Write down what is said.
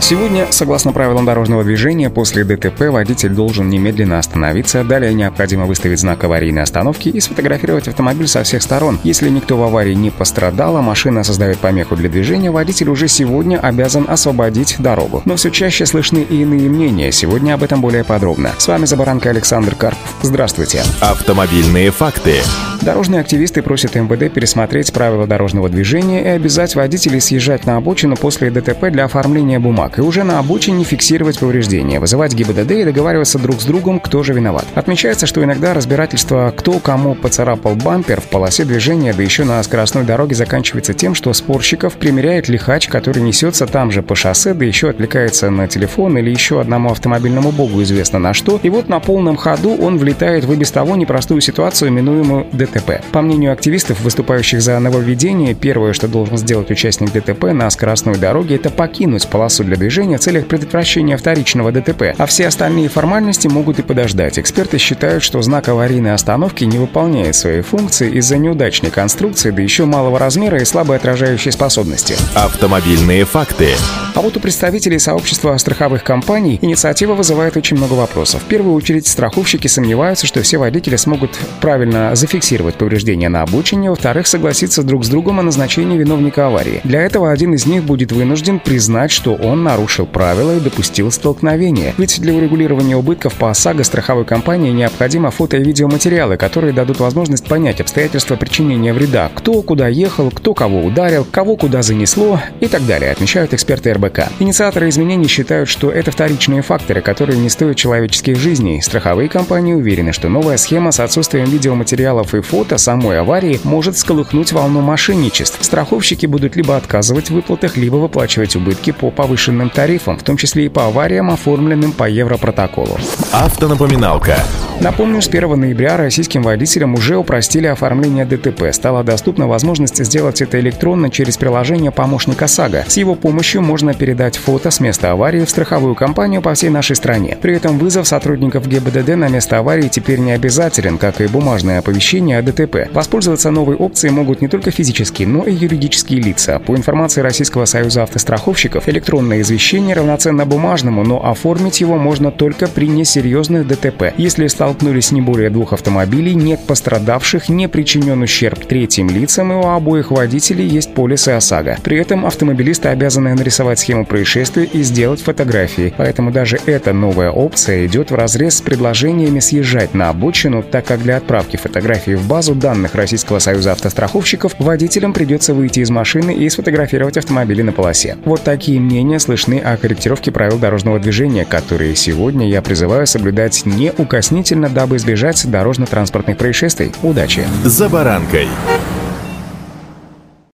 Сегодня, согласно правилам дорожного движения, после ДТП водитель должен немедленно остановиться, далее необходимо выставить знак аварийной остановки и сфотографировать автомобиль со всех сторон. Если никто в аварии не пострадал, а машина создает помеху для движения, водитель уже сегодня обязан освободить дорогу. Но все чаще слышны и иные мнения. Сегодня об этом более подробно. С вами Забаранка Александр Карпов. Здравствуйте. Автомобильные факты. Дорожные активисты просят МВД пересмотреть правила дорожного движения и обязать водителей съезжать на обочину после ДТП для оформления бумаг и уже на обочине фиксировать повреждения, вызывать ГИБДД и договариваться друг с другом, кто же виноват. Отмечается, что иногда разбирательство, кто кому поцарапал бампер в полосе движения, да еще на скоростной дороге заканчивается тем, что спорщиков примеряет лихач, который несется там же по шоссе, да еще отвлекается на телефон или еще одному автомобильному богу известно на что, и вот на полном ходу он влетает в и без того непростую ситуацию, именуемую ДТП. ДТП. По мнению активистов, выступающих за нововведение, первое, что должен сделать участник ДТП на скоростной дороге, это покинуть полосу для движения в целях предотвращения вторичного ДТП, а все остальные формальности могут и подождать. Эксперты считают, что знак аварийной остановки не выполняет свои функции из-за неудачной конструкции, да еще малого размера и слабой отражающей способности. Автомобильные факты. А вот у представителей сообщества страховых компаний инициатива вызывает очень много вопросов. В первую очередь, страховщики сомневаются, что все водители смогут правильно зафиксировать зафиксировать повреждения на обочине, во-вторых, согласиться друг с другом о назначении виновника аварии. Для этого один из них будет вынужден признать, что он нарушил правила и допустил столкновение. Ведь для урегулирования убытков по ОСАГО страховой компании необходимо фото и видеоматериалы, которые дадут возможность понять обстоятельства причинения вреда, кто куда ехал, кто кого ударил, кого куда занесло и так далее, отмечают эксперты РБК. Инициаторы изменений считают, что это вторичные факторы, которые не стоят человеческих жизней. Страховые компании уверены, что новая схема с отсутствием видеоматериалов и фото самой аварии может сколыхнуть волну мошенничеств. Страховщики будут либо отказывать в выплатах, либо выплачивать убытки по повышенным тарифам, в том числе и по авариям, оформленным по Европротоколу. Автонапоминалка. Напомню, с 1 ноября российским водителям уже упростили оформление ДТП. Стала доступна возможность сделать это электронно через приложение помощника САГА. С его помощью можно передать фото с места аварии в страховую компанию по всей нашей стране. При этом вызов сотрудников ГИБДД на место аварии теперь не обязателен, как и бумажное оповещение о ДТП. Воспользоваться новой опцией могут не только физические, но и юридические лица. По информации Российского союза автостраховщиков, электронное извещение равноценно бумажному, но оформить его можно только при несерьезных ДТП. Если стал столкнулись не более двух автомобилей, нет пострадавших, не причинен ущерб третьим лицам, и у обоих водителей есть полисы ОСАГО. При этом автомобилисты обязаны нарисовать схему происшествия и сделать фотографии, поэтому даже эта новая опция идет в разрез с предложениями съезжать на обочину, так как для отправки фотографий в базу данных Российского союза автостраховщиков водителям придется выйти из машины и сфотографировать автомобили на полосе. Вот такие мнения слышны о корректировке правил дорожного движения, которые сегодня я призываю соблюдать неукоснительно, дабы избежать дорожно-транспортных происшествий. Удачи! «За баранкой»